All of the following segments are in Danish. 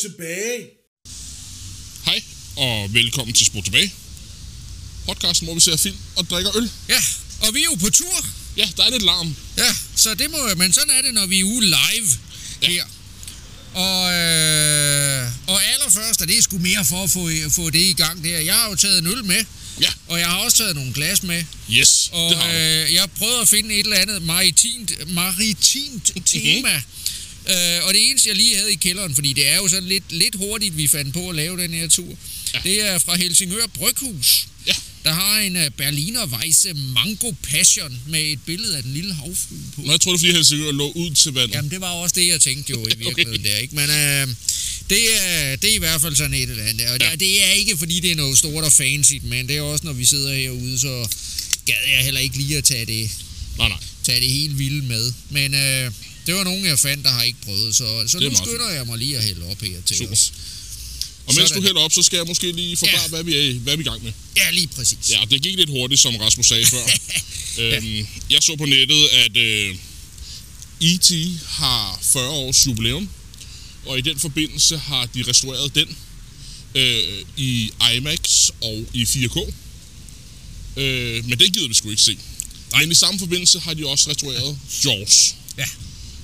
Tilbage. Hej, og velkommen til Sport Tilbage. Podcasten, hvor vi ser film og drikker øl. Ja, og vi er jo på tur. Ja, der er lidt larm. Ja, så det må, men sådan er det, når vi er ude live Ja. her. Og, øh, og allerførst, og det er sgu mere for at få, få det i gang der. Jeg har jo taget en øl med, Ja, og jeg har også taget nogle glas med. yes, Og det har du. øh, jeg prøvede at finde et eller andet maritimt, maritimt tema. Øh, og det eneste, jeg lige havde i kælderen, fordi det er jo sådan lidt, lidt hurtigt, vi fandt på at lave den her tur. Ja. Det er fra Helsingør Bryghus. Ja, Der har en uh, Berliner Weisse Mango Passion med et billede af den lille havfrue på. Nå, jeg tror det fordi Helsingør lå ud til vandet. Jamen, det var også det, jeg tænkte jo i virkeligheden der, ikke? Men øh, det, er, det er i hvert fald sådan et eller andet. Og Ja. ja. det er ikke, fordi det er noget stort og fancy, men det er også, når vi sidder herude, så gad jeg heller ikke lige at tage det, Nej, nej. tage det helt vilde med. Men øh, det var nogen, jeg fandt, der har ikke prøvet, så, så nu skynder jeg mig lige at hælde op her til Super. os. Og mens Sådan. du hælder op, så skal jeg måske lige forklare, Ja. hvad, vi er, hvad vi er i gang med. Ja, lige præcis. Ja, det gik lidt hurtigt, som Rasmus sagde før. øhm, jeg så på nettet, at øh, E.T. har 40 års jubilæum, og i den forbindelse har de restaureret den øh, i IMAX og i 4K. Øh, men det gider vi sgu ikke se. Nej. Men i samme forbindelse har de også restaureret Jaws. Ja.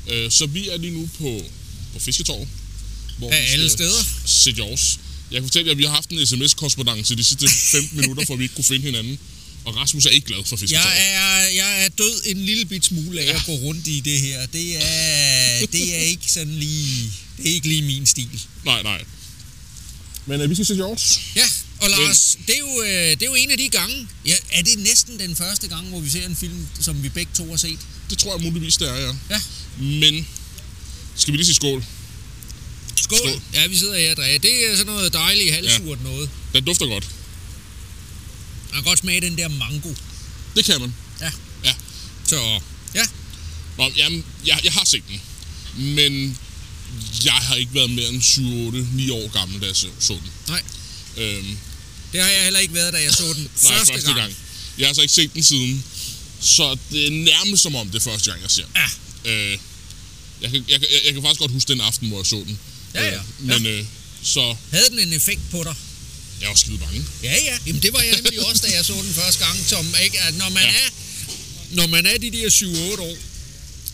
Øh, så vi er lige nu på, på Fisketorv. Hvor Af alle steder? Jaws. Jeg kan fortælle jer, at vi har haft en sms-korrespondance de sidste 15 minutter, for vi ikke kunne finde hinanden. Og Rasmus er ikke glad for Fisketorv. Jeg er, jeg er død en lille bit smule af Ja. at gå rundt i det her. Det er, det er ikke sådan lige... Det er ikke lige min stil. Nej, nej. Men øh, vi skal se Jaws. Ja, og Lars, det er, jo, øh, det er jo en af de gange... Ja, er det næsten den første gang, hvor vi ser en film, som vi begge to har set? Det tror jeg muligvis, det er, ja. Ja. Men skal vi lige sige skål? Skål. Skål. Ja, vi sidder her og drikker. Det er sådan noget dejligt halvsurt ja. noget. Den dufter godt. Man kan godt smage den der mango. Det kan man. Ja. Ja. Så, ja. Nå, jamen, jeg, jeg har set den. Men jeg har ikke været mere end 7, 8, 9 år gammel, da jeg så den. Nej, Øhm, det har jeg heller ikke været, da jeg så den nej, første, første gang. gang. Jeg har altså ikke set den siden. Så det er nærmest som om det er første gang, jeg ser den. Ja. Øh, jeg, kan, jeg, jeg, jeg kan faktisk godt huske den aften, hvor jeg så den. Ja, ja. Øh, men øh, så Havde den en effekt på dig? jeg var skide bange. Ja, ja. Jamen, det var jeg nemlig også, da jeg så den første gang. Som, ikke, at når man Ja. ja. er når man er de der 7-8 år,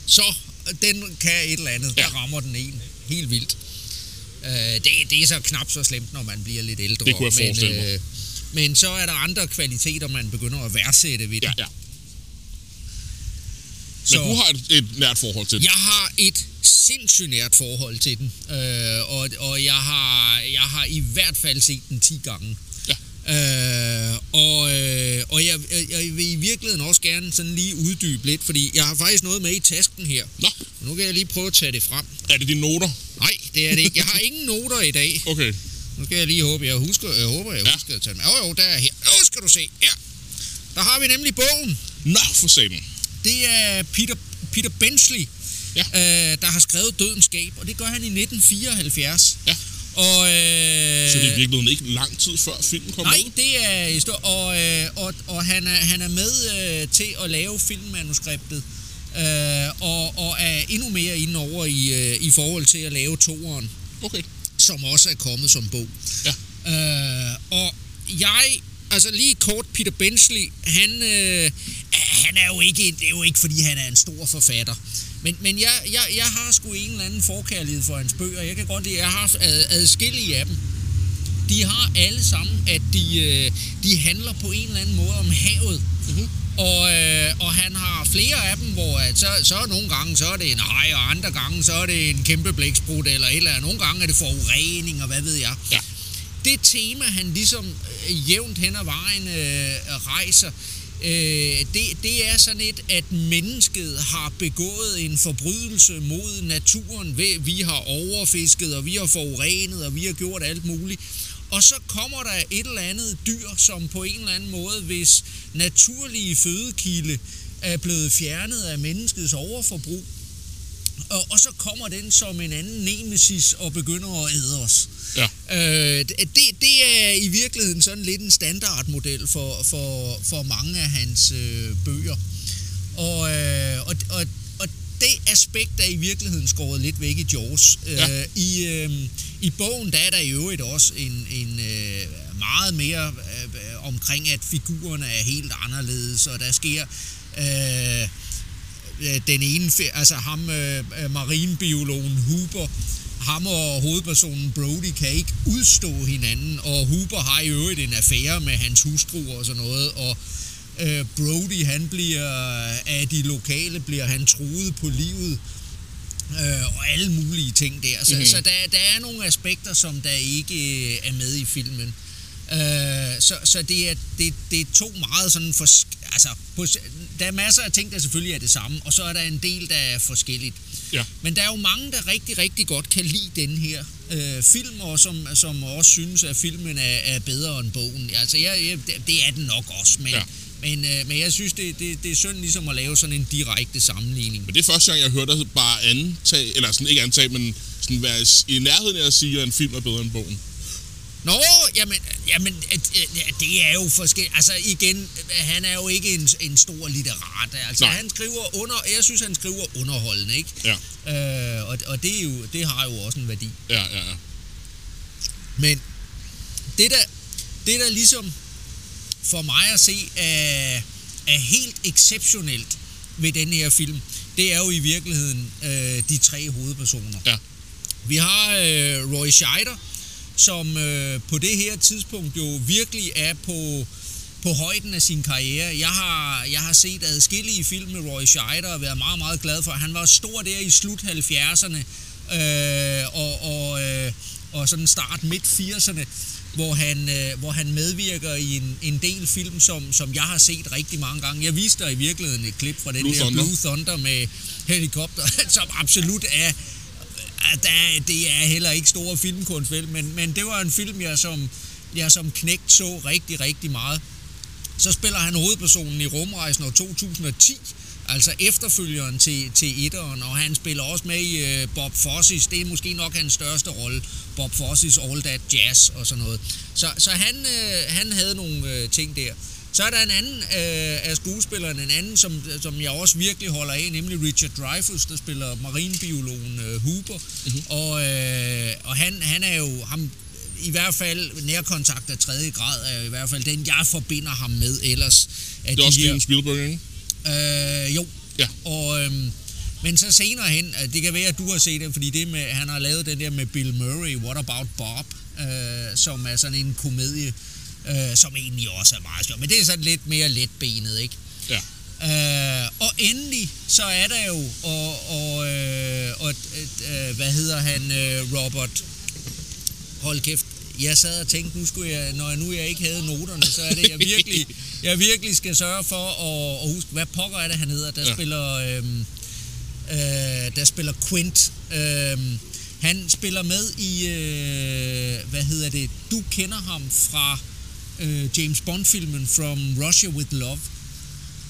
så den kan et eller andet. Ja. Der rammer den en helt vildt. Øh, det, det er så knap så slemt, når man bliver lidt ældre. Det kunne jeg forestille mig. men, øh, men så er der andre kvaliteter, man begynder at værdsætte ved det. Ja, ja. Men Så- du har et, et nært forhold til den. Jeg har et sindssygt nært forhold til den, øh, og, og jeg, har, jeg har i hvert fald set den 10 gange. Øh, og øh, og jeg, jeg, jeg vil i virkeligheden også gerne sådan lige uddybe lidt, fordi jeg har faktisk noget med i tasken her. Nå, Nu kan jeg lige prøve at tage det frem. er det dine noter? Nej, det er det ikke. Jeg har ingen noter i dag. Okay. Nu skal jeg lige håbe, jeg husker, jeg håber, jeg Ja. husker at tage dem. Jo, jo, der er her. Nu skal du se. Ja. Der har vi nemlig bogen. Nå, for satan. Det er Peter, Peter Benchley, Ja. øh, der har skrevet Dødens Skab, og det gør han i 1974. Ja. Og, øh, Så det er i virkeligheden ikke lang tid før filmen kom Nej, ud? det er histor- og, øh, og, og han, er, han er med øh, til at lave filmmanuskriptet, øh, og, og er endnu mere inde over i, øh, i forhold til at lave toeren, Okay. som også er kommet som bog. Ja. Øh, og jeg, altså lige kort, Peter Benchley, han, øh, han er jo ikke, det er jo ikke, fordi han er en stor forfatter. Men, men jeg, jeg, jeg har sgu en eller anden forkærlighed for hans bøger. Jeg kan godt lide, jeg har ad, adskillige af dem. De har alle sammen, at de, øh, de handler på en eller anden måde om havet. Mhm. Og, øh, og han har flere af dem, hvor at så, så nogle gange så er det en hej, og andre gange så er det en kæmpe blæksprut, eller et eller andet. Nogle gange er det forurening, og hvad ved jeg Ja. det tema, han ligesom øh, jævnt hen ad vejen øh, rejser, øh, det, det er sådan et, at mennesket har begået en forbrydelse mod naturen. ved- Vi har overfisket, og vi har forurenet, og vi har gjort alt muligt. Og så kommer der et eller andet dyr, som på en eller anden måde, hvis naturlige fødekilde er blevet fjernet af menneskets overforbrug, og, og så kommer den som en anden nemesis og begynder at æde os. Ja. Øh, det, det er i virkeligheden sådan lidt en standardmodel for, for, for mange af hans øh, bøger. Og, øh, og, og, og det aspekt er i virkeligheden skåret lidt væk i Jaws. Ja. Øh, i, øh, I bogen der er der i øvrigt også en, en øh, meget mere øh, omkring, at figurerne er helt anderledes, og der sker... Øh, øh, den ene, altså ham, øh, øh, marinebiologen Huber, ham og hovedpersonen Brody kan ikke udstå hinanden, og Huber har i øvrigt en affære med hans hustru og sådan noget, og øh, Brody, han bliver, af de lokale, bliver han truet på livet, øh, og alle mulige ting der. Så, Mhm. mm-hmm. så der, der er nogle aspekter, som der ikke øh, er med i filmen. Øh, så så det, er, det, det er to meget sådan for, altså, på, der er masser af ting, der selvfølgelig er det samme, og så er der en del, der er forskelligt. Ja. Men der er jo mange, der rigtig, rigtig godt kan lide den her øh, film, og som, som også synes, at filmen er, er bedre end bogen. Altså, jeg, jeg, det- er den nok også, men, ja. men, øh, men jeg synes, det, det, det er synd ligesom at lave sådan en direkte sammenligning. Men det er første gang, jeg hørte dig bare antage, eller sådan ikke antage, men sådan være i nærheden af at sige, at en film er bedre end bogen. Nå, jamen, jamen det er jo forskelligt. Altså igen, han er jo ikke en, en stor litterat. Altså, Nej. han skriver under, jeg synes, han skriver underholdende, ikke? Ja, Øh, og og det, er jo, det har jo også en værdi. ja, ja. ja. Men det der, det der ligesom for mig at se er, er helt exceptionelt ved den her film, det er jo i virkeligheden øh, de tre hovedpersoner. Ja. Vi har øh, Roy Scheider, som øh, på det her tidspunkt jo virkelig er på, på højden af sin karriere. Jeg har, jeg har set adskillige film med Roy Scheider og været meget, meget glad for. Han var stor der i slut 70'erne øh, og, og, øh, og sådan start midt 80'erne, hvor han, øh, hvor han medvirker i en, en del film, som, som jeg har set rigtig mange gange. Jeg viste dig i virkeligheden et klip fra den Blue der Thunder. Blue Thunder med helikopter, som absolut er der, det er heller ikke store filmkunst, vel, men, men det var en film, jeg som, jeg som knægt så rigtig, rigtig meget. Så spiller han hovedpersonen i Rumrejsen år 2010, altså efterfølgeren til, til etteren, og han spiller også med i øh, Bob Fosse's, det er måske nok hans største rolle, Bob Fosse's All That Jazz og sådan noget. Så, så han, øh, han havde nogle øh, ting der. Så er der en anden øh, af skuespillerne, en anden, som, som jeg også virkelig holder af, nemlig Richard Dreyfuss, der spiller marinebiologen øh, Huber. Mm-hmm. Og, øh, og han, han er jo ham, i hvert fald nærkontakt af tredje grad, er i hvert fald den, jeg forbinder ham med ellers. Af Det er også Steven Spielberg, ikke? Øh, jo. Ja. Og, øhm, men så senere hen, øh, det kan være, at du har set det, fordi det med, han har lavet den der med Bill Murray, What About Bob, øh, som er sådan en komedie, øh, som egentlig også er meget sjov. Men det er sådan lidt mere letbenet, ikke? Ja. Øh, og endelig, så er der jo, og, og, øh, og øh, hvad hedder han, øh, Robert, hold kæft, jeg sad og tænkte, nu skulle jeg, når jeg nu jeg ikke havde noterne, så er det, jeg virkelig, jeg virkelig skal sørge for at, at huske, hvad pokker er det, han hedder, der Ja. spiller, øhm, øh, der spiller Quint. Øhm, han spiller med i, øh, hvad hedder det, du kender ham fra øh, James Bond-filmen From Russia With Love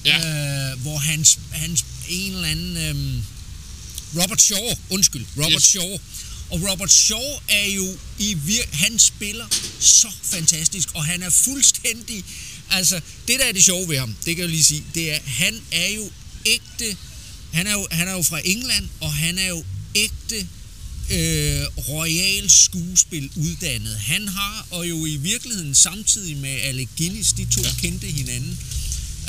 Ja. øh, hvor han, han en eller anden øhm, Robert Shaw, undskyld, Robert yes. Shaw. Og Robert Shaw er jo i vir- han spiller så fantastisk, og han er fuldstændig, altså det der er det sjove ved ham, det kan jeg lige sige, det er, han er jo ægte, han er jo, han er jo fra England, og han er jo ægte øh, royal skuespil uddannet. Han har, og jo i virkeligheden samtidig med Alec Guinness, de to Ja. kendte hinanden,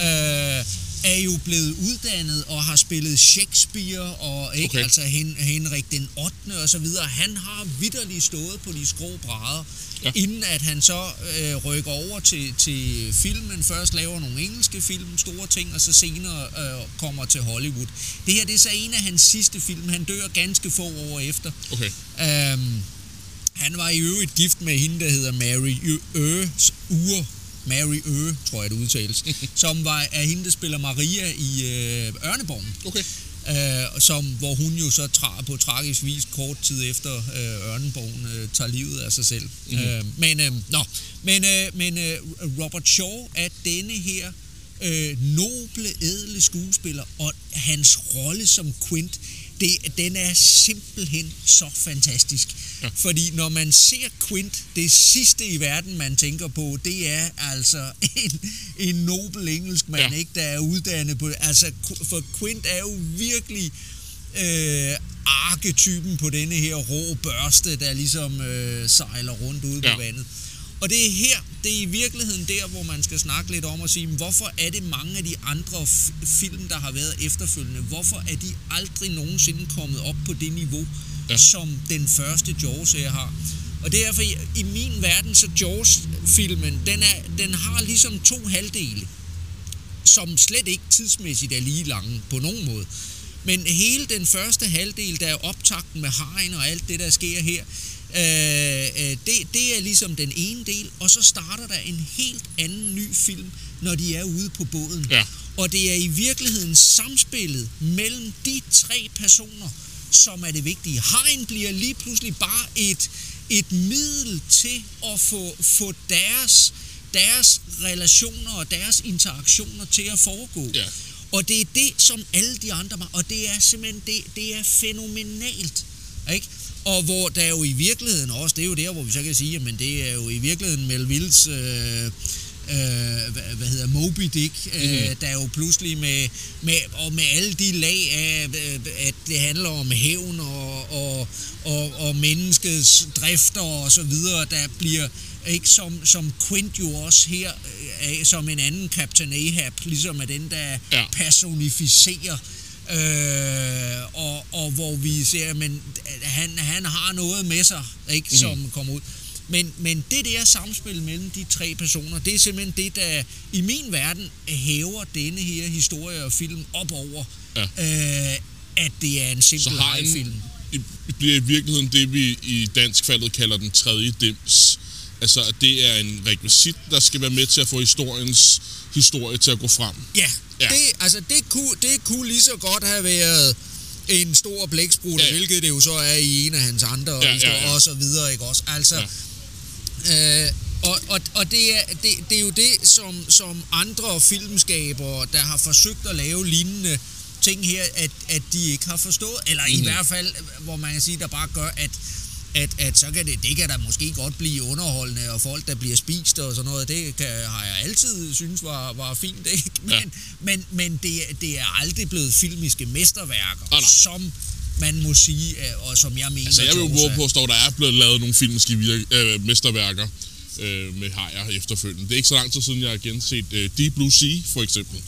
øh, er jo blevet uddannet og har spillet Shakespeare og ikke Okay. altså Hen, Henrik den 8. og så videre. Han har vidderligt stået på de skrå brædder, Ja. inden at han så øh, rykker over til, til filmen. Først laver nogle engelske film, store ting, og så senere øh, kommer til Hollywood. Det her det er så en af hans sidste film. Han dør ganske få år efter. Okay. Øhm, han var i øvrigt gift med hende, der hedder Mary Øs Ure. Mary Ø, tror jeg det udtales. som var, er hende, der spiller Maria i øh, Ørneborgen. Okay. Øh, som, hvor hun jo så tra- på tragisk vis kort tid efter øh, Ørneborgen øh, tager livet af sig selv. Mm-hmm. Øh, men øh, nå, men, øh, men øh, Robert Shaw er denne her øh, noble, ædle skuespiller, og hans rolle som Quint, det, den er simpelthen så fantastisk. Ja. Fordi når man ser Quint, det sidste i verden, man tænker på, det er altså en, en nobel engelsk mand, Ja. ja. ikke, der er uddannet på Altså, for Quint er jo virkelig øh, arketypen på denne her rå børste, der ligesom øh, sejler rundt ude Ja. på vandet. Og det er her, det er i virkeligheden der, hvor man skal snakke lidt om og sige, hvorfor er det mange af de andre film, der har været efterfølgende, hvorfor er de aldrig nogensinde kommet op på det niveau, Ja. som den første Jaws her har? Og det er for i, i min verden, så Jaws-filmen, den, er, den har ligesom to halvdele som slet ikke tidsmæssigt er lige lange på nogen måde. Men hele den første halvdel, der er optakten med hajen og alt det, der sker her, øh, øh, det, det er ligesom den ene del, og så starter der en helt anden ny film, når de er ude på båden. Ja. Og det er i virkeligheden samspillet mellem de tre personer, som er det vigtige. Hajen bliver lige pludselig bare et, et middel til at få, få deres, deres relationer og deres interaktioner til at foregå. Ja. Og det er det, som alle de andre var, og det er simpelthen, det, det er fænomenalt. Ikke? Og hvor der jo i virkeligheden også, det er jo der, hvor vi så kan sige, men det er jo i virkeligheden Melvilles, øh, øh, hvad, hvad hedder Moby Dick, øh, Mhm. der er jo pludselig med, med, og med alle de lag af, øh, at det handler om hævn og, og, og, og menneskets drifter og så videre, der bliver ikke som, som Quint jo også her, øh, som en anden Captain Ahab, ligesom er den, der Ja. personificerer Øh, og, og hvor vi ser, men han, han har noget med sig, ikke, Mhm. som kommer ud. Men, men det der samspil mellem de tre personer, det er simpelthen det, der i min verden hæver denne her historie og film op over, Ja. øh, at det er en Så simpel film. i- bliver i virkeligheden det, vi i dansk faldet kalder den tredje dims. Altså, at det er en rekvisit, der skal være med til at få historiens historie til at gå frem. Ja, Ja. Det, altså det kunne, det kunne lige så godt have været en stor blæksprut, Ja, ja, hvilket det jo så er i en af hans andre Ja, ja, ja, og så videre, ikke også? Altså, Ja. øh, og, og, og det, er, det, det er jo det, som, som andre filmskabere, der har forsøgt at lave lignende ting her, at, at de ikke har forstået, eller mm-hmm. i Mhm. hvert fald, hvor man kan sige, der bare gør, at at, at så kan det, det kan da måske godt blive underholdende, og folk, der bliver spist og sådan noget, det kan, har jeg altid synes var, var fint, ikke? Men, Ja. men, men det, det er aldrig blevet filmiske mesterværker, nej. som man må sige, og som jeg mener, Altså, jeg vil jo våge på at der er blevet lavet nogle filmiske virke, øh, mesterværker øh, med hajer efterfølgende. Det er ikke så lang tid siden, jeg har genset øh, Deep Blue Sea, for eksempel.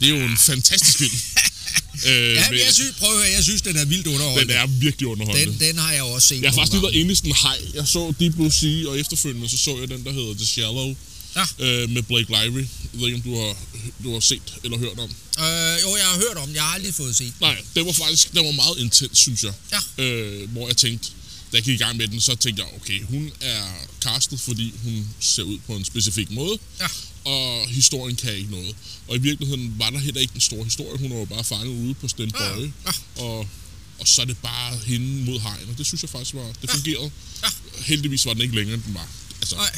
Det er jo en fantastisk film. øh, Ja, men jeg synes, prøv at høre, jeg synes, den er vildt underholdende. den er virkelig underholdende. den, den har jeg også set Jeg har faktisk lige været inde i sådan en hej. Jeg så Deep Blue Sea, og efterfølgende så så jeg den, der hedder The Shallow, Ja. øh, med Blake Lively. Jeg ved ikke, om du har, du har set eller hørt om. Øh, jo, jeg har hørt om, den. jeg har aldrig fået set. Nej, den var faktisk den var meget intens, synes jeg. Ja. Øh, hvor jeg tænkte, da jeg gik i gang med den, så tænkte jeg, okay, hun er castet, fordi hun ser ud på en specifik måde. Ja. Og historien kan ikke noget. Og i virkeligheden var der heller ikke en stor historie. Hun var jo bare fanget ude på sådan en Ja, bøje. ja. Og, og så er det bare hende mod hegn. Og det synes jeg faktisk var, det Ja. fungerede. Ja. Heldigvis var den ikke længere, end den var. Altså, Nej,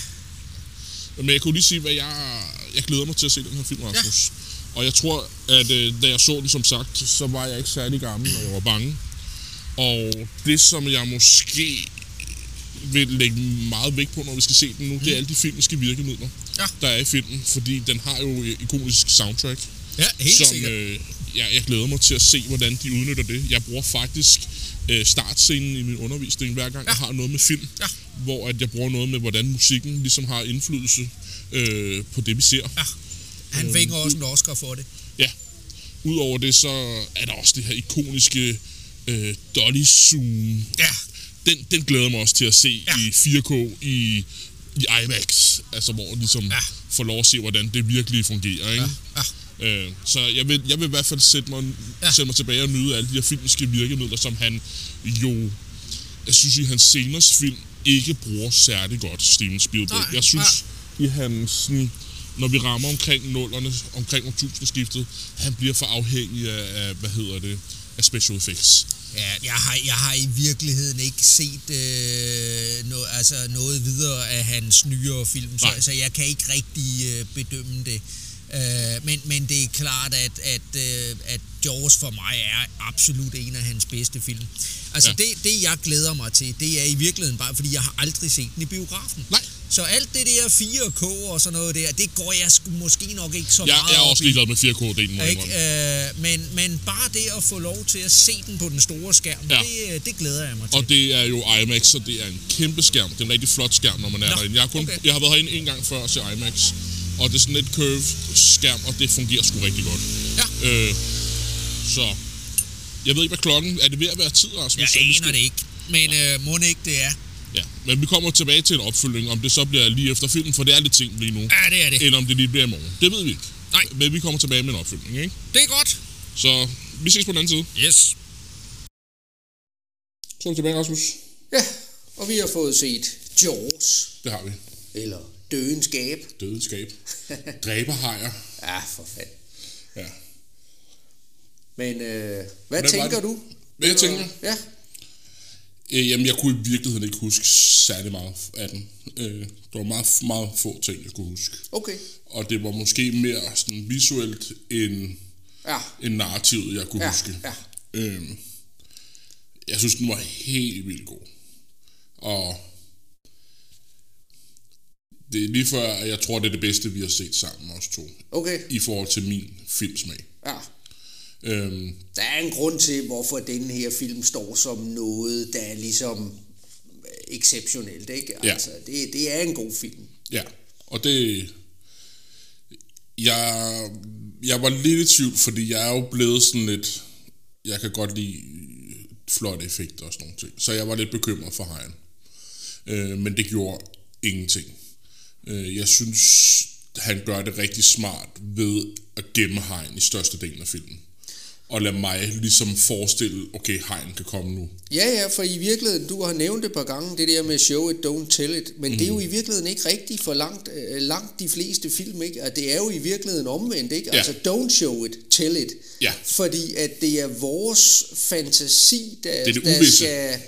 men jeg kunne lige sige, hvad jeg, jeg glæder mig til at se den her film, Rasmus. Ja. Og jeg tror, at øh, da jeg så den, som sagt, så var jeg ikke særlig gammel, og jeg var bange. Og det, som jeg måske vil lægge meget vægt på, når vi skal se den nu, det er alle de filmiske virkemidler, Ja. der er i filmen. Fordi den har jo et ikonisk soundtrack, ja, helt som sikkert. øh, jeg, jeg glæder mig til at se, hvordan de udnytter det. Jeg bruger faktisk øh, startscenen i min undervisning, hver gang ja. Jeg har noget med film, Ja. hvor at jeg bruger noget med, hvordan musikken ligesom har indflydelse øh, på det, vi ser. Ja. Han fik også en Oscar for det. Ja. Udover det, så er der også det her ikoniske øh, Dolly Zoom. Ja, Den, den glæder mig også til at se Ja. i 4K i, i IMAX. Altså, hvor ligesom Ja. får lov at se, hvordan det virkelig fungerer. Ikke? ja, ja. Øh, så jeg vil, jeg vil i hvert fald sætte mig, ja. Ja. sætte mig tilbage og nyde alle de her filmiske virkemidler, som han jo, jeg synes i hans seneste film, ikke bruger særlig godt, Steven Spielberg. Nej, jeg synes, i hans, når vi rammer omkring nullerne, omkring årtusindskiftet, han bliver for afhængig af, af, hvad hedder det, af special effects. Ja, jeg har, jeg har i virkeligheden ikke set øh, no, altså noget videre af hans nyere film, så, Nej. så jeg kan ikke rigtig øh, bedømme det. Øh, men, men det er klart, at, at, øh, at Jaws for mig er absolut en af hans bedste film. Altså Ja. det, det, jeg glæder mig til, det er i virkeligheden bare, fordi jeg har aldrig set den i biografen. Nej. Så alt det der 4K og sådan noget der, det går jeg sgu måske nok ikke så Jeg, meget jeg er også ligeglad med 4K-delen, må Ikke? Øh, men, men bare det at få lov til at se den på den store skærm, Ja. det, øh, det glæder jeg mig til. Og det er jo IMAX, så det er en kæmpe skærm. Det er en rigtig flot skærm, når man er Nå, derinde. Jeg kun, okay. jeg har været herinde en gang før til IMAX, og det er sådan lidt curved skærm, og det fungerer sgu rigtig godt. Ja. Øh, så jeg ved ikke, hvad klokken er. det ved at være tid, Rasmus? Jeg aner det ikke, men øh, må ikke det er. Ja, men vi kommer tilbage til en opfølging, om det så bliver lige efter filmen, for det er lidt ting lige nu. Ja, det er det. Eller om det lige bliver i morgen. Det ved vi ikke. Nej. Men vi kommer tilbage med en opfølging, ikke? Det er godt. Så vi ses på den anden side. Yes. Så er vi tilbage, Rasmus. Ja, og vi har fået set Jaws, Det har vi. eller Dødens Gab. Dødeskab. Dræberhajer. Ja, for fanden. Ja. Men øh, hvad Hvordan tænker du? Hvad jeg tænker? Ja, Øh, jamen, jeg kunne i virkeligheden ikke huske særlig meget af den. Øh, der var meget, meget få ting, jeg kunne huske. okay. Og det var måske mere sådan visuelt end, Ja, end narrativet, jeg kunne ja, huske. ja. Øhm, jeg synes, den var helt vildt god. Og det er lige før, jeg tror, det er det bedste, vi har set sammen, os to. Okay, I forhold til min filmsmag. ja. Øhm, Der er en grund til, hvorfor den her film står som noget, der er ligesom exceptionelt, ikke? Ja. Altså, det, det er en god film. ja, og det... Jeg, jeg var lidt i tvivl, fordi jeg er jo blevet sådan lidt... Jeg kan godt lide flotte effekter og sådan nogle ting. Så jeg var lidt bekymret for hajen. Øh, men det gjorde ingenting. Øh, jeg synes, han gør det rigtig smart ved at gemme hajen i største delen af filmen. Og lade mig ligesom forestille, okay, hajen kan komme nu. Ja, ja, for i virkeligheden, du har nævnt det et par gange, det der med show it, don't tell it, men mm. det er jo Mhm. i virkeligheden ikke rigtigt for langt, øh, langt de fleste film, ikke? Og det er jo i virkeligheden omvendt, ikke? Ja. Altså, don't show it, tell it. Ja. Fordi at det er vores fantasi, der, er det der, skal,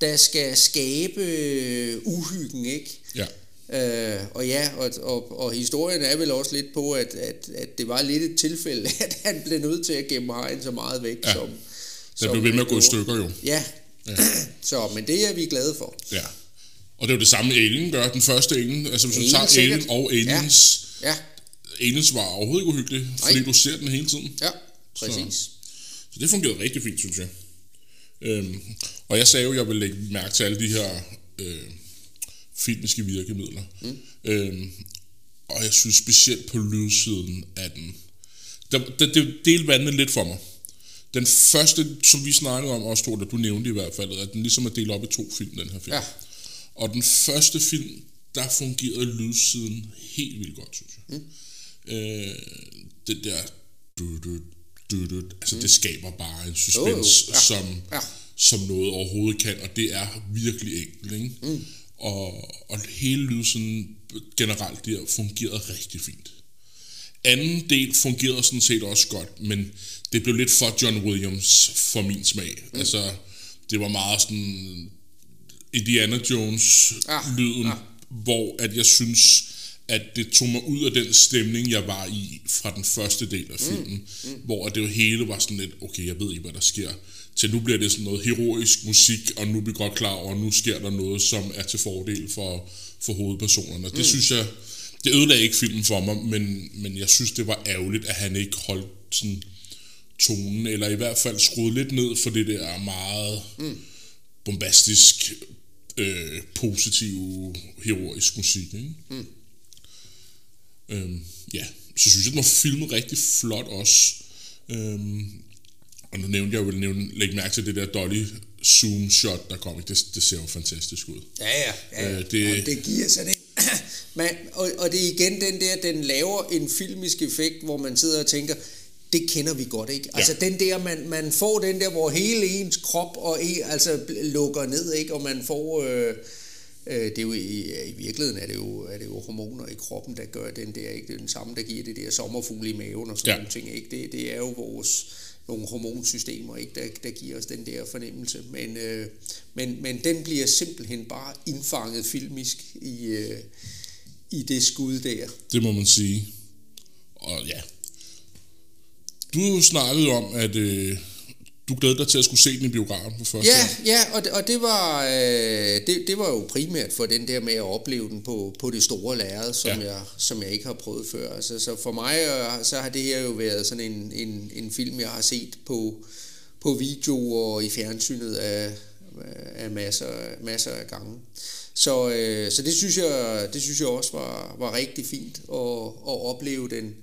der skal skabe øh, uhyggen, ikke? Ja. Øh, og ja, og, og, og historien er vel også lidt på, at, at, at det var lidt et tilfælde, at han blev nødt til at gemme hajen så meget væk, Ja. som, Den som blev ved med at gå i stykker jo. Ja. Ja. Så, men det er vi glade for. Ja. Og det er jo det samme, Alien gør. Den første Alien, altså hvis du Alien tager sikkert. Alien og Aliens, Ja, Aliens var overhovedet ikke uhyggelig, fordi Nej. du ser den hele tiden. ja, præcis. Så det fungerede rigtig fint, synes jeg. Øhm, og jeg sagde jo, at jeg ville lægge mærke til alle de her øh, filmiske virkemidler. Mm. Øhm, og jeg synes specielt på lydsiden af den. Der, der, det delte vandet lidt for mig. Den første, som vi snakkede om, også to, der du nævnte i hvert fald, at den ligesom er delt op i to film, den her film. Ja. Og den første film, der fungerede lydsiden helt vildt godt, synes jeg. Mm. Øh, det der... Du, du, du, du, altså, mm. det skaber bare en suspense, Jo, jo, ja. som, Ja. som noget overhovedet kan, og det er virkelig enkelt, ikke? Mm. Og, og hele lydsiden generelt der fungerede rigtig fint. Anden del fungerede sådan set også godt, men det blev lidt for John Williams for min smag. Mm. Altså, det var meget sådan Indiana Jones-lyden, ja, ja. hvor at jeg synes, at det tog mig ud af den stemning, jeg var i fra den første del af filmen, mm. Mm. hvor det jo hele var sådan lidt, okay, jeg ved ikke, hvad der sker, til nu bliver det sådan noget heroisk musik, og nu er vi godt klar over, at nu sker der noget, som er til fordel for, for hovedpersonerne. Mm. Det synes jeg, det ødelagde ikke filmen for mig, men, men jeg synes, det var ærgerligt, at han ikke holdt sådan tonen, eller i hvert fald skruede lidt ned for det der meget mm. bombastisk, øh, positiv, heroisk musik. Ikke? Mm. Øhm, ja, så synes jeg, den var filmet rigtig flot også. Øhm, og nu nævnte jeg jo, nævne, lægge mærke til det der Dolly zoom shot, der kom. Det, det ser jo fantastisk ud. Ja, ja. ja, ja. Øh, det- Og det giver sådan en... Man, og, og det er igen den der, den laver en filmisk effekt, hvor man sidder og tænker, det kender vi godt, ikke? Altså Ja. den der, man, man får den der, hvor hele ens krop og en, altså lukker ned, ikke? Og man får... Øh, øh, det er jo i, i virkeligheden er det, jo, er det jo hormoner i kroppen, der gør den der, ikke? Det er den samme, der giver det der sommerfugle i maven og sådan Ja. nogle ting, ikke? Det, det er jo vores nogle hormonsystemer, ikke, der, der giver os den der fornemmelse. Men, øh, men, men den bliver simpelthen bare indfanget filmisk i, øh, i det skud der. Det må man sige. Og ja. Du snakkede om, at øh, du glædede dig til at skulle se den i biografen for første Ja, gang. ja, og det, og det var øh, det, det var jo primært for den der med at opleve den på, på det store lærred, som, Ja. jeg, som jeg ikke har prøvet før. Altså, så for mig øh, så har det her jo været sådan en, en, en film, jeg har set på, på video og i fjernsynet af, af masser, masser af gange. Så, øh, så det, synes jeg, det synes jeg også var, var rigtig fint at, at opleve den,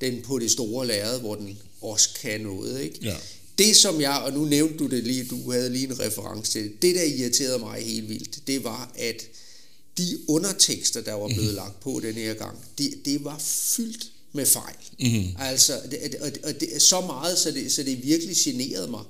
den på det store lærred, hvor den også kan noget. Ikke? Ja. Det som jeg, og nu nævnte du det lige, du havde lige en reference til det, det der irriterede mig helt vildt, det var, at de undertekster, der var blevet lagt på den her gang, det, det var fyldt med fejl. Mm-hmm. Altså, det, og, og det, så meget, så det, så det virkelig generede mig.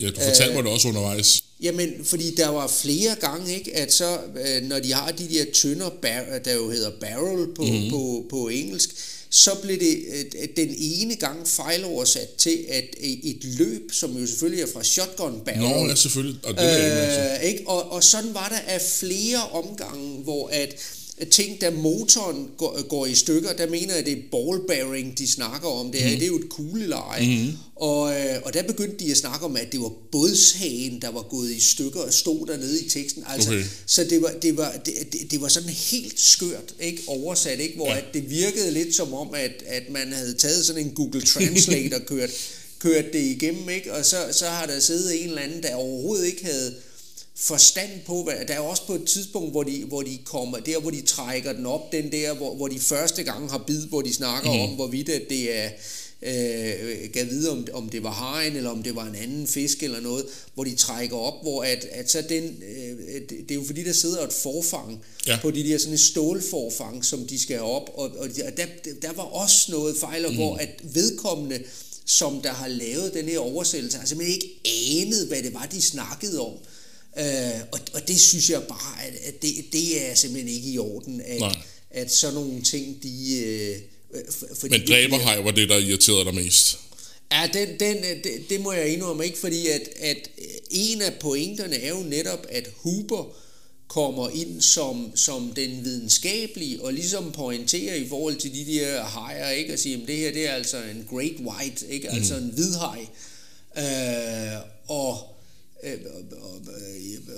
Ja, du fortalte mig det også undervejs. Jamen, fordi der var flere gange, ikke, at så, øh, når de har de der tønder, bar- der jo hedder barrel på, mm-hmm. på, på engelsk, så blev det øh, den ene gang fejloversat til, at et løb, som jo selvfølgelig er fra shotgun barrel, Nå, ja, selvfølgelig. Og det er. Øh, ikke? Og, og sådan var der af flere omgange, hvor at ting, da motoren går, går i stykker, der mener jeg, det er ball bearing, de snakker om det her. Mm. Det er jo et kugleleje. Mm. Og, øh, og der begyndte de at snakke om, at det var bådshagen, der var gået i stykker og stod dernede i teksten. Altså, Okay. Så det var, det, var, det, det, var sådan helt skørt ikke? oversat, ikke? hvor ja. at det virkede lidt som om, at, at man havde taget sådan en Google Translate og kørt, kørt det igennem, ikke? og så, så har der siddet en eller anden, der overhovedet ikke havde forstand på, hvad, der er også på et tidspunkt, hvor de, hvor de kommer, der hvor de trækker den op, den der, hvor, hvor de første gang har bid, hvor de snakker mm. om, hvorvidt at det er, øh, gav vide, om, om det var hajen, eller om det var en anden fisk eller noget, hvor de trækker op, hvor at, at så den, øh, det, er jo fordi, der sidder et forfang Ja. på de der sådan et stålforfang, som de skal op, og, og der, der var også noget fejl, mm. hvor at vedkommende, som der har lavet den her oversættelse, har simpelthen ikke anet, hvad det var, de snakkede om. Øh, og, og det synes jeg bare, at, at det, det er simpelthen ikke i orden, at, Nej. at sådan nogle ting, de... Øh, for, fordi Men dræberhaj var det, der irriterede dig mest. Ja, den, den, øh, det, det må jeg indrømme ikke, fordi at, at øh, en af pointerne er jo netop, at Huber kommer ind som, som den videnskabelige, og ligesom pointerer i forhold til de der hajer, ikke? Og siger, at det her det er altså en great white, ikke? Altså en hvidhaj. Øh, og, øh, og, og,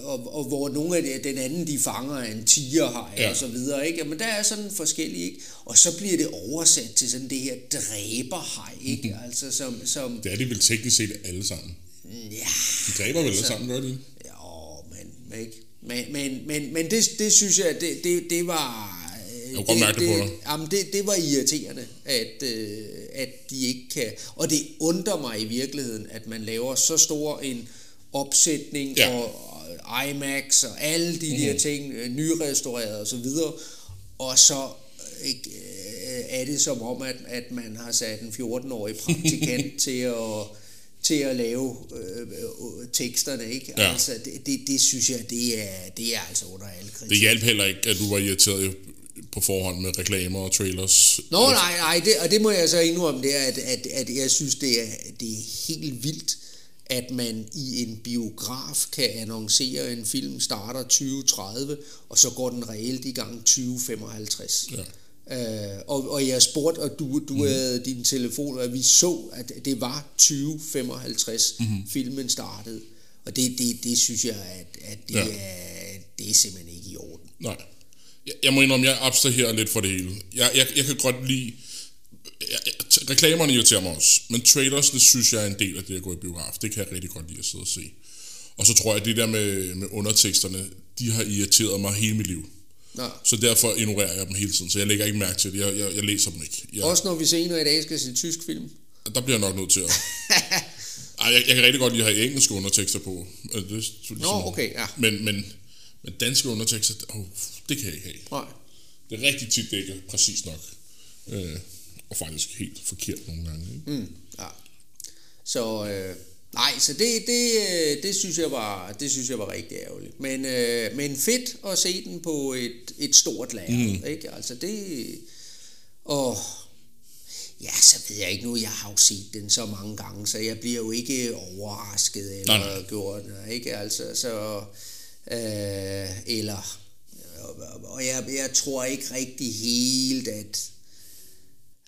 og, og hvor nogle af de, den anden, de fanger er en tigerhaj Ja. ja. og så videre, ikke? Men der er sådan forskellige, ikke? Og så bliver det oversat til sådan det her dræberhaj, ikke? Altså som, som Det er de vel teknisk set alle sammen. ja, De dræber vel alle sammen, gør de? ikke? jo, men, ikke? Men, men, men, men det, det synes jeg, det, det, det var... øh, Jeg kunne godt mærke det på dig. Jamen, det, det var irriterende, at, øh, at de ikke kan... Og det undrer mig i virkeligheden, at man laver så stor en opsætning Ja. og, IMAX og alle de mm-hmm. der ting, øh, nyrestaureret og så videre, og så ikke, øh, er det som om, at, at man har sat en 14-årig praktikant til at til at lave øh, øh, teksterne, ikke? Ja. Altså, det, det, det synes jeg, det er, det er altså under alle kritik. Det hjalp heller ikke, at du var irriteret på forhånd med reklamer og trailers. Nå, nej, nej, det, og det må jeg så indrømme, det er, at, at, at jeg synes, det er, det er helt vildt, at man i en biograf kan annoncere, at en film starter 2030, og så går den reelt i gang 2055. Ja. Øh, og, og jeg spurgte, og du, du mm. havde din telefon, og vi så, at det var 2055, mm-hmm. filmen startede. Og det, det, det synes jeg, at, at det, Ja. er, det er simpelthen ikke i orden. Nej. Jeg, jeg må indrømme, jeg abstraherer lidt for det hele. Jeg, jeg, jeg kan godt lide... Jeg, reklamerne irriterer mig også, men trailersne synes jeg er en del af det at gå i biograf. Det kan jeg rigtig godt lide at sidde og se. Og så tror jeg, at det der med, med underteksterne, de har irriteret mig hele mit liv. Nå. Så derfor ignorerer jeg dem hele tiden, så jeg lægger ikke mærke til det. Jeg, jeg, jeg læser dem ikke. Jeg, Også når vi senere i dag skal se tysk film. Der bliver jeg nok nødt til at... Ej, jeg, jeg kan rigtig godt lide at have engelske undertekster på. Det, er sådan- Nå, okay, ja. Men, men, men danske undertekster, oh, det kan jeg ikke have. Nej. Det er rigtig tit, det ikke er præcis nok. Øh, og faktisk helt forkert nogle gange. Ikke? Mm, ja. Så øh, nej, så det, det, øh, det, synes jeg var, det synes jeg var rigtig ærgerligt. Men, øh, men fedt at se den på et, et stort lærred, mm. ikke? Altså det... Og ja, så ved jeg ikke nu, jeg har jo set den så mange gange, så jeg bliver jo ikke overrasket eller Nej, nej. gjort, ikke? Altså, så... Øh, eller... Og jeg, jeg tror ikke rigtig helt, at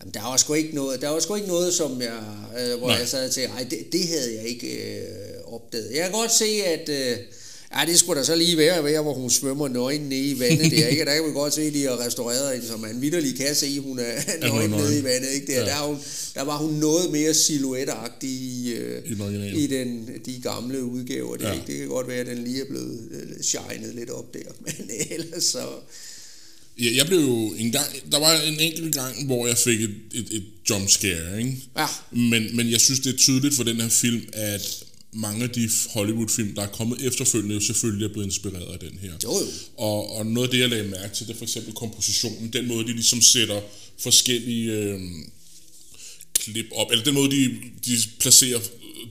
Jamen, der var sgu ikke noget, der var sgu ikke noget som jeg, øh, hvor Nej. Nej. jeg sad og tænkte, ej, det, det havde jeg ikke øh, opdaget. Jeg kan godt se, at øh, ja, det skulle da så lige være, være, hvor hun svømmer nøgen nede i vandet der, ikke? Der kan vi godt se, at de har restaureret hende, så man vidderlig kan se, at hun er nøgen nede i vandet, ikke? Der, Ja. der, er hun, der var hun noget mere silhuetagtig i, øh, I i den, de gamle udgaver. Det, ja. ikke? det kan godt være, at den lige er blevet øh, shined lidt op der, men ellers så... Ja, jeg blev jo en gang, der var en enkelt gang, hvor jeg fik et, et, et jump scare, ikke? Ja. Men, men jeg synes, det er tydeligt for den her film, at mange af de Hollywood-film, der er kommet efterfølgende, selvfølgelig er blevet inspireret af den her. Jo, jo. Og, og noget af det, jeg lagde mærke til, det er for eksempel kompositionen. Den måde, de ligesom sætter forskellige øh, klip op, eller den måde, de, de placerer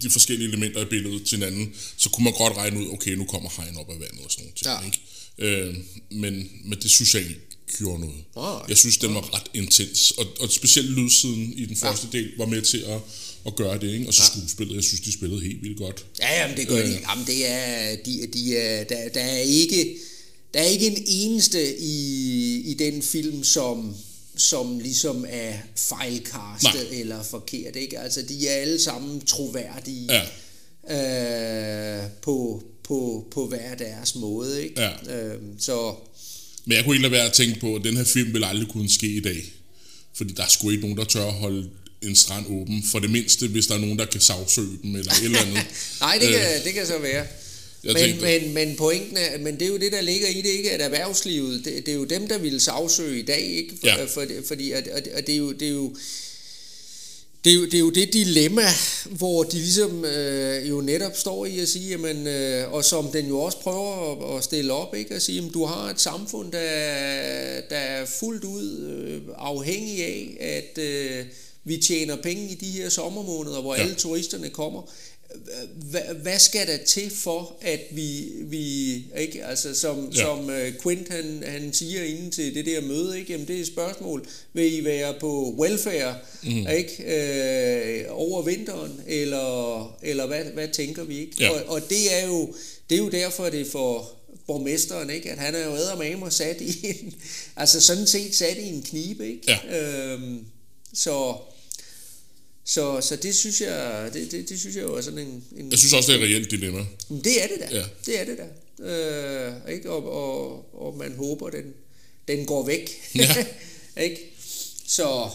de forskellige elementer i billedet til hinanden, så kunne man godt regne ud, okay, nu kommer hegn op af vandet og sådan noget. Ja. Ikke? Øh, men, men det synes jeg ikke gjorde noget. Nej. Jeg synes, den var ret intens, og, og specielt lydsiden i den første del var med til at, at gøre det, ikke? og så skuespillet, jeg synes, de spillede helt vildt godt. Ja, jamen det gør Øh. de. Jamen det er, de, de er, der, der er ikke, der er ikke en eneste i, i den film, som, som ligesom er fejlkastet Nej. eller forkert, ikke? Altså, de er alle sammen troværdige Ja. øh, på, på, på hver deres måde, ikke? Ja. Øhm, så, Men jeg kunne ikke lade være at tænke på, at den her film vil aldrig kunne ske i dag. Fordi der er sgu ikke nogen, der tør at holde en strand åben. For det mindste, hvis der er nogen, der kan sagsøge dem eller et eller andet. nej, det Øh, kan, det kan så være. Jeg Men, tænkte- men, men pointen er, men det er jo det, der ligger i det, ikke? At erhvervslivet, det, det er jo dem, der vil sagsøge i dag, ikke? For, Ja. for, fordi, at, at, at det er jo, det er jo, det er, jo, det er jo det dilemma, hvor de ligesom øh, jo netop står i at sige, jamen, øh, og som den jo også prøver at, at stille op, ikke? at sige, jamen, du har et samfund, der, der er fuldt ud øh, afhængig af, at øh, vi tjener penge i de her sommermåneder, hvor Ja. alle turisterne kommer. Hvad, skal der til for, at vi, vi ikke, altså som, Ja. som uh, Quint han, han siger inden til det der møde, ikke, jamen det er et spørgsmål, vil I være på welfare, mm. ikke, øh, over vinteren, eller, eller hvad, hvad tænker vi, ikke? Ja. Og, og det er jo, det er jo derfor, det er for borgmesteren, ikke, at han er jo eddermame sat i en, altså sådan set sat i en knibe, ikke? Ja. Øhm, så, så, så det synes jeg, det, det, det synes jeg jo er sådan en, en Jeg synes også, det er et reelt dilemma. det er det da. Ja. Det er det da. Øh, ikke? Og, og, og man håber, den, den går væk. Ja. ikke? Så...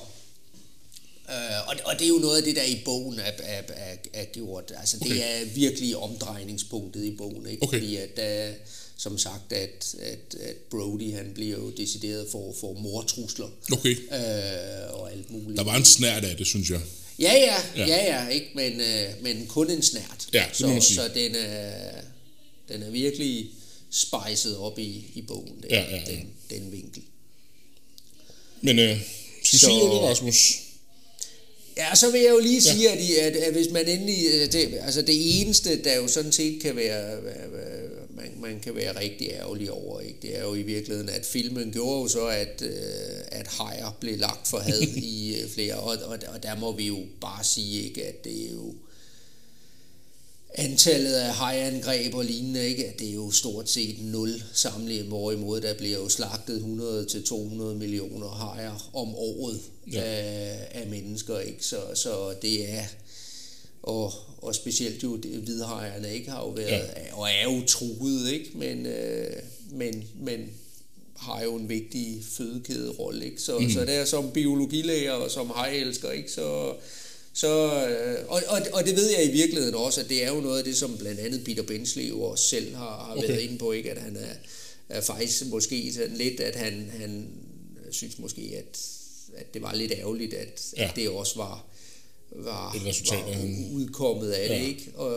Øh, og, og det er jo noget af det, der i bogen er, er, er, er gjort. Altså, Okay. det er virkelig omdrejningspunktet i bogen. Ikke? Okay. Fordi at, der, som sagt, at, at, at Brody han bliver jo decideret for, for mortrusler Okay. øh, og alt muligt. Der var en snært af det, synes jeg. Ja, ja, Ja. ja, ja, ikke? Men, øh, men kun en snært. Ja, det så, man sige. Så den er, den er virkelig spejset op i, i bogen, den, Ja, ja, ja. Den, den vinkel. Men øh, skal Så- sige noget, Rasmus? Ja, så vil jeg jo lige Ja. sige, at, I- at, at hvis man endelig... øh, Det, altså det eneste, der jo sådan set kan være... være- være- Man, man kan være rigtig ærgerlig over, ikke? det er jo i virkeligheden, at filmen gjorde jo så, at, øh, at Heyer blev lagt for had i øh, flere, og, og, og der må vi jo bare sige, ikke, at det er jo antallet af hajangreb og lignende, ikke? at det er jo stort set nul sammenlignet, hvorimod der bliver jo slagtet 100-200 millioner hajer om året Ja. ja. af, af mennesker, ikke? Så, så det er, og, og specielt jo hvidhajerne ikke har jo været, ja. og er jo truet, ikke? Men, øh, men, men har jo en vigtig fødekæderolle, ikke? Så, mm. så der som biologilæger og som hajelsker, ikke? Så, så, øh, og, og, og det ved jeg i virkeligheden også, at det er jo noget af det, som blandt andet Peter Bensley jo også selv har, har Okay. været inde på, ikke? At han er, er faktisk måske sådan lidt, at han, han synes måske, at, at det var lidt ærgerligt, at, ja. at det også var, var, Et resultat var af han- udkommet af Ja. det, ikke? Og,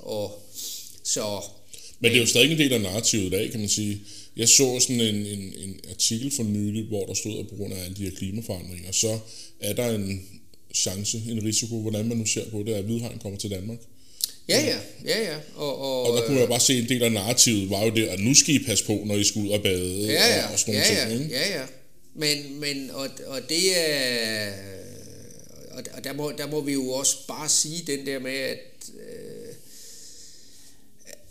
og så... Men det er jo stadig en del af narrativet i dag, kan man sige. Jeg så sådan en, en, en artikel for nylig, hvor der stod, at på grund af alle de her klimaforandringer, så er der en chance, en risiko, hvordan man nu ser på det, at hvidhegn kommer til Danmark. Ja, ja, ja, ja. Og, og, Og der kunne jeg bare se, en del af narrativet var jo det, at nu skal I passe på, når I skal ud og bade ja, ja, og, og sådan nogle ja, ja, ting. Ikke? ja, ja. Men, men og, og det er... Og, og der, må, der må vi jo også bare sige den der med, at... Øh,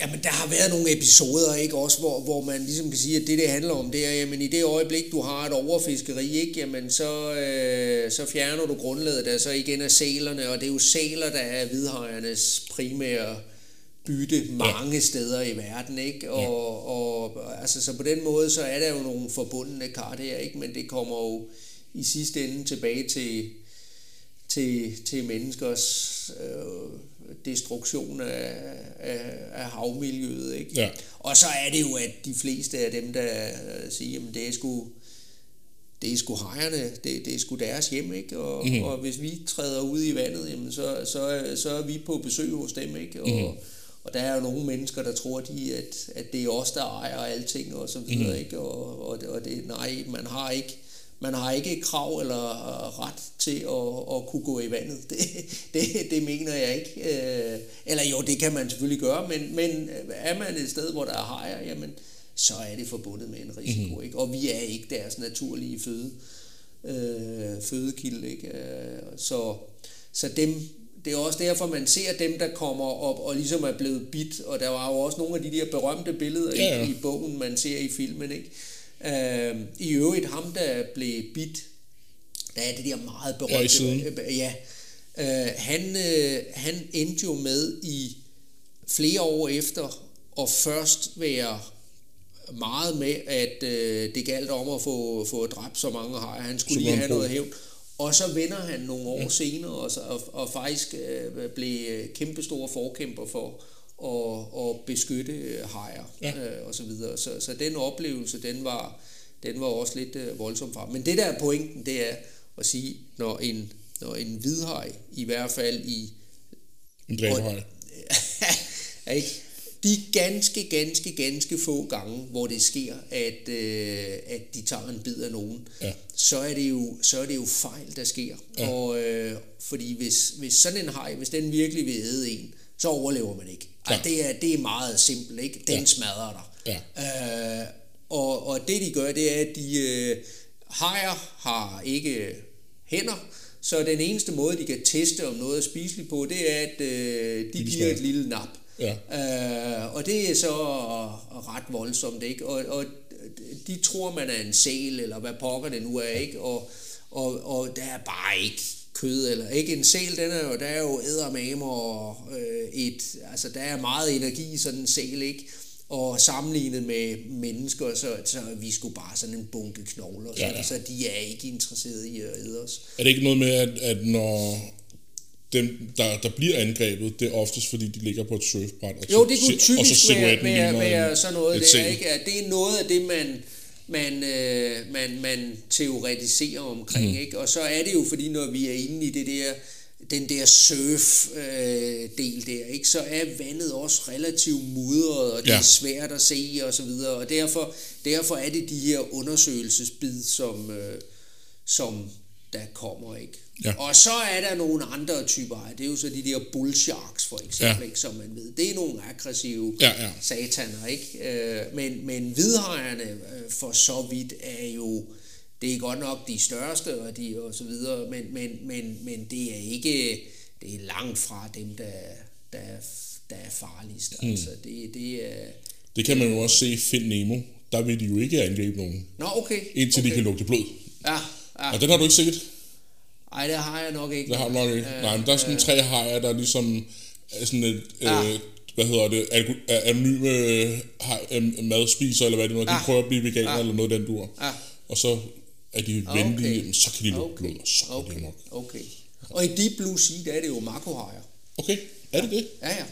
Jamen, der har været nogle episoder, ikke også, hvor, hvor man ligesom kan sige, at det, det handler om, det er, jamen i det øjeblik, du har et overfiskeri, ikke, jamen så, øh, så fjerner du grundlaget der så igen af sælerne, og det er jo sæler, der er hvidhajernes primære bytte mange ja. steder i verden, ikke? Og, ja. og altså, så på den måde, så er der jo nogle forbundne kar der, ikke? Men det kommer jo i sidste ende tilbage til, til, til menneskers øh, destruktion af, af, af havmiljøet. Ikke? Ja. Og så er det jo, at de fleste af dem, der siger, at det er sgu, det er sgu hejerne, det, det er sgu deres hjem, ikke? Og, mm-hmm. og hvis vi træder ud i vandet, jamen så, så, så er vi på besøg hos dem, ikke? Og, mm-hmm. og der er jo nogle mennesker, der tror, de, at, at det er os, der ejer alting og så videre, mm-hmm. ikke? Og, og, og det, nej, man har ikke man har ikke krav eller ret til at, at kunne gå i vandet. Det, det, det mener jeg ikke. Øh, eller jo, det kan man selvfølgelig gøre, men, men er man et sted, hvor der er hajer, jamen, så er det forbundet med en risiko. Mm-hmm. Ikke? Og vi er ikke deres naturlige føde, øh, fødekilde. Ikke? Øh, så, så dem, det er også derfor, man ser dem, der kommer op og ligesom er blevet bit. Og der var jo også nogle af de der berømte billeder ja, ja. I, i bogen, man ser i filmen. Ikke? Øh, I øvrigt ham, der blev bit, der er det der meget berømte... Ja, øh, han, øh, han endte jo med i flere år efter at først være meget med, at øh, det galt om at få, få dræbt så mange hajer. Han skulle lige have noget hævn. Og så vender han nogle år ja. senere, og, og, og faktisk øh, blev kæmpestor forkæmper for og, og beskytte øh, hajer ja. øh, og så videre. Så, så den oplevelse, den var, den var også lidt øh, voldsom for Men det der er pointen, det er at sige, når en, når en hvidhaj, i hvert fald i... En dræberhaj. ikke? De ganske, ganske, ganske få gange, hvor det sker, at, øh, at de tager en bid af nogen, ja. så, er det jo, så er det jo fejl, der sker. Ja. Og, øh, fordi hvis, hvis sådan en haj, hvis den virkelig vil æde en, så overlever man ikke. Ja. Det, er, det er meget simpelt, ikke? Den ja. smadrer dig. Ja. Øh, og, og det de gør, det er, at de øh, hajer har ikke hænder, så den eneste måde, de kan teste, om noget er spiseligt på, det er, at øh, de giver et lille nap. Ja. Øh, og det er så ret voldsomt, ikke? Og, og de tror, man er en sæl, eller hvad pokker det nu er, ikke? Og, og, og der er bare ikke kød, eller ikke en sæl, den er jo, der er jo ædermamer og øh, et, altså der er meget energi i sådan en sæl, ikke? Og sammenlignet med mennesker, så, så er vi sgu bare sådan en bunke knogler, ja, ja. så de er ikke interesserede i at æde os. Er det ikke noget med, at, at når dem, der, der bliver angrebet, det er oftest fordi, de ligger på et surfbræt. Og jo, det kunne typisk og så være, være, være sådan noget. Det er, ikke? det er noget af det, man man, øh, man, man teoretiserer omkring. Mm. Ikke? Og så er det jo, fordi når vi er inde i det der, den der surf-del øh, der, ikke? så er vandet også relativt mudret, og det ja. er svært at se og så videre. Og derfor, derfor er det de her undersøgelsesbid, som, øh, som der kommer, ikke? Ja. Og så er der nogle andre typer Det er jo så de der bullsharks, for eksempel, ja. ikke, som man ved. Det er nogle aggressive ja, ja. sataner, ikke? Øh, men, men hvidhejerne øh, for så vidt er jo... Det er godt nok de største og, de, og så videre, men, men, men, men det er ikke... Det er langt fra dem, der, der, der er farligst. Mm. Altså, det, det er... Det kan man jo også se i Find Nemo. Der vil de jo ikke angribe nogen. Nå, okay. Indtil okay. de kan lugte blod. Ja, ja. Og den har du ikke set? Nej, det har jeg nok ikke. Det har du nok ikke. Øh, Nej, men der er sådan øh, tre hajer, der ligesom er sådan et, ja. øh, hvad hedder det, anonyme øh, madspiser, eller hvad det nu er. De ja. prøver at blive veganer, ja. eller noget den dur. Ja. Og så er de venlige, okay. så kan de lukke okay. blod, og så okay. de nok. Okay. Og i Deep Blue Sea, der er det jo makohajer. Okay, er det det? Ja, ja.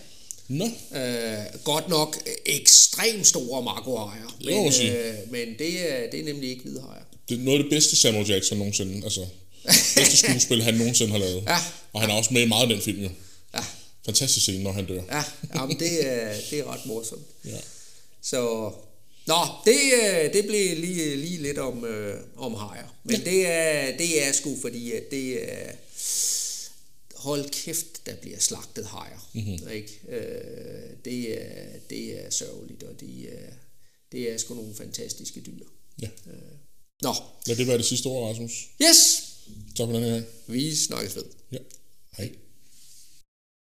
Nå. Øh, godt nok ekstremt store makohajer, men, øh, men det, er, det er nemlig ikke hajer. Det er noget af det bedste Samuel Jackson nogensinde, altså bedste skuespil, han nogensinde har lavet. Ja. Og han er også med i meget af den film, jo. Ja. Fantastisk scene, når han dør. Ja, jamen det, er, det er ret morsomt. Ja. Så, nå, det, øh, det blev lige, lige lidt om, øh, om hajer. Men ja. det, er, det er sgu fordi, at det er... Hold kæft, der bliver slagtet hajer. Mm-hmm. Ikke? Øh, det, er, det er sørgeligt, og det er, det er sgu nogle fantastiske dyr. Ja. Øh, nå. Lad det være det sidste ord, Rasmus. Yes! Tak for den her. Vi snakkes ved. Ja. Hej.